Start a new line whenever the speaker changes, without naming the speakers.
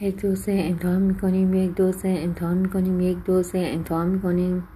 یک دو سه امتحان می‌کنیم یک دو سه امتحان می‌کنیم یک دو سه امتحان می‌کنیم.